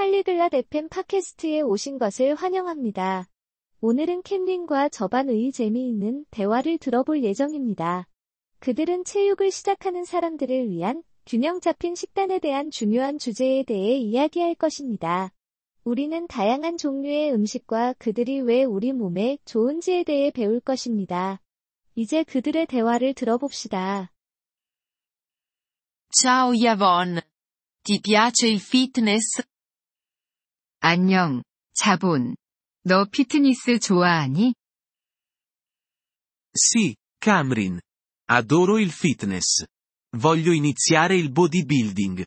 팔리글랏 FM 팟캐스트에 오신 것을 환영합니다. 오늘은 캠린과 저반의 재미있는 대화를 들어볼 예정입니다. 그들은 체육을 시작하는 사람들을 위한 균형 잡힌 식단에 대한 중요한 주제에 대해 이야기할 것입니다. 우리는 다양한 종류의 음식과 그들이 왜 우리 몸에 좋은지에 대해 배울 것입니다. 이제 그들의 대화를 들어봅시다. Ciao Yavon. Ti piace il fitness? 안녕, 자본. 너 피트니스 좋아하니? Sì, Camrin. Adoro il fitness. Voglio iniziare il bodybuilding.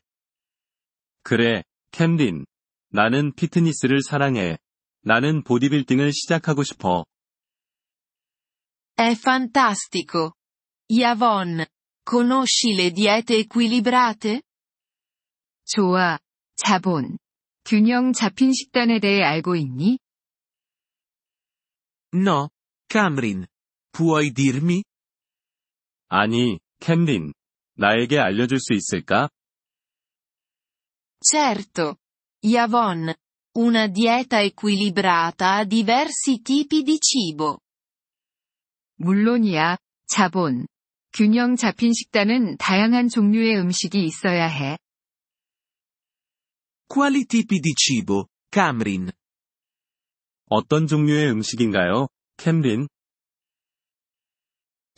그래, 캠린. 나는 피트니스를 사랑해. 나는 보디빌딩을 시작하고 싶어. È fantastico. Yavon. Conosci le diete equilibrate? 좋아, 자본. 균형 잡힌 식단에 대해 알고 있니? No, Camrin. Puoi dirmi? 아니, 캠린. 나에게 알려줄 수 있을까? Certo. Yavon. Una dieta equilibrata ha diversi tipi di cibo. 물론이야, 자본. 균형 잡힌 식단은 다양한 종류의 음식이 있어야 해. Quali tipi di cibo, Camrin? 어떤 종류의 음식인가요, 캠린?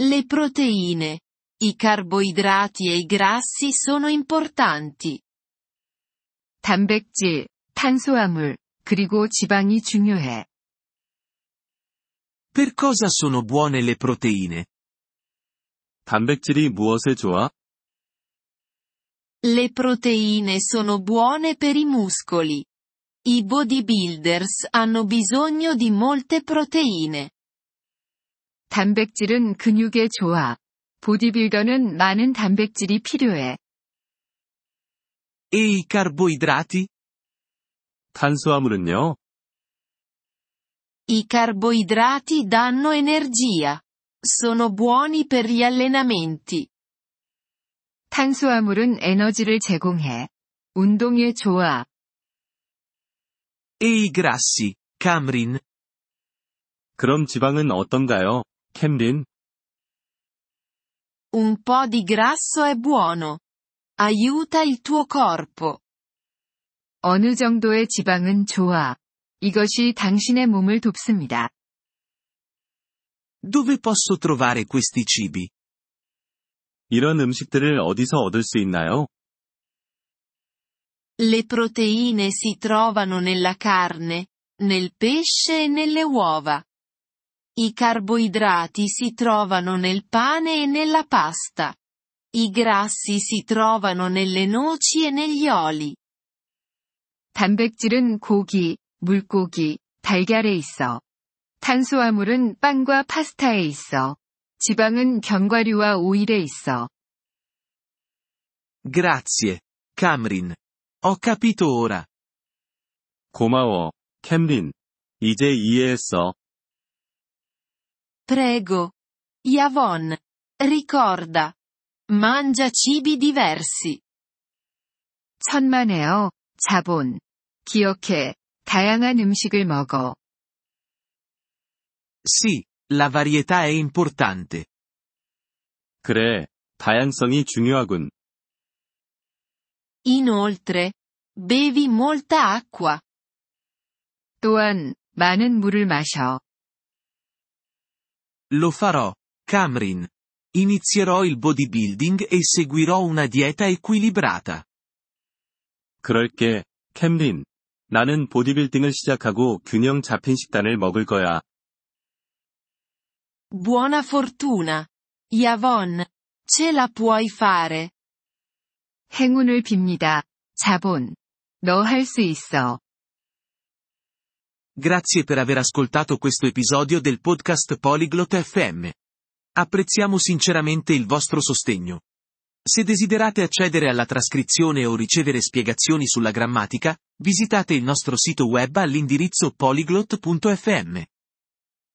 Le proteine. I carboidrati e i grassi sono importanti. 단백질, 탄수화물, 그리고 지방이 중요해. Per cosa sono buone le proteine? 단백질이 무엇에 좋아? Le proteine sono buone per i muscoli. I bodybuilders hanno bisogno di molte proteine. 단백질은 근육에 좋아. 보디빌더는 많은 단백질이 필요해. E i carboidrati? 탄수화물은요? I carboidrati danno energia. Sono buoni per gli allenamenti. 탄수화물은 에너지를 제공해. 운동에 좋아. E i grassi, Camrin? 그럼 지방은 어떤가요, 캠린? Un po' di grasso è buono. Aiuta il tuo corpo. 어느 정도의 지방은 좋아. 이것이 당신의 몸을 돕습니다. Dove posso trovare questi cibi? 이런 음식들을 어디서 얻을 수 있나요? Le proteine si trovano nella carne, nel pesce e nelle uova. I carboidrati si trovano nel pane e nella pasta. I grassi si trovano nelle noci e negli oli. 단백질은 고기, 물고기, 달걀에 있어. 탄수화물은 빵과 파스타에 있어. 지방은 견과류와 오일에 있어. Grazie, Camrin. Ho capito ora. 고마워, 캠린. 이제 이해했어. Prego. Yavon. Ricorda. Mangia cibi diversi. 천만에요, 자본. 기억해. 다양한 음식을 먹어. Sì, la varietà è importante. 그래, 다양성이 중요하군. Inoltre. Bevi molta acqua. 또한, 많은 물을 마셔. Lo farò, Camrin. Inizierò il bodybuilding e seguirò una dieta equilibrata. 그럴게, 캠린. 나는 보디빌딩을 시작하고 균형 잡힌 식단을 먹을 거야. Buona fortuna. Yavon. Ce la puoi fare. 행운을 빕니다. 자본. 너 할 수 있어. Grazie per aver ascoltato questo episodio del podcast Polyglot FM. Apprezziamo sinceramente il vostro sostegno. Se desiderate accedere alla trascrizione o ricevere spiegazioni sulla grammatica, visitate il nostro sito web all'indirizzo polyglot.fm.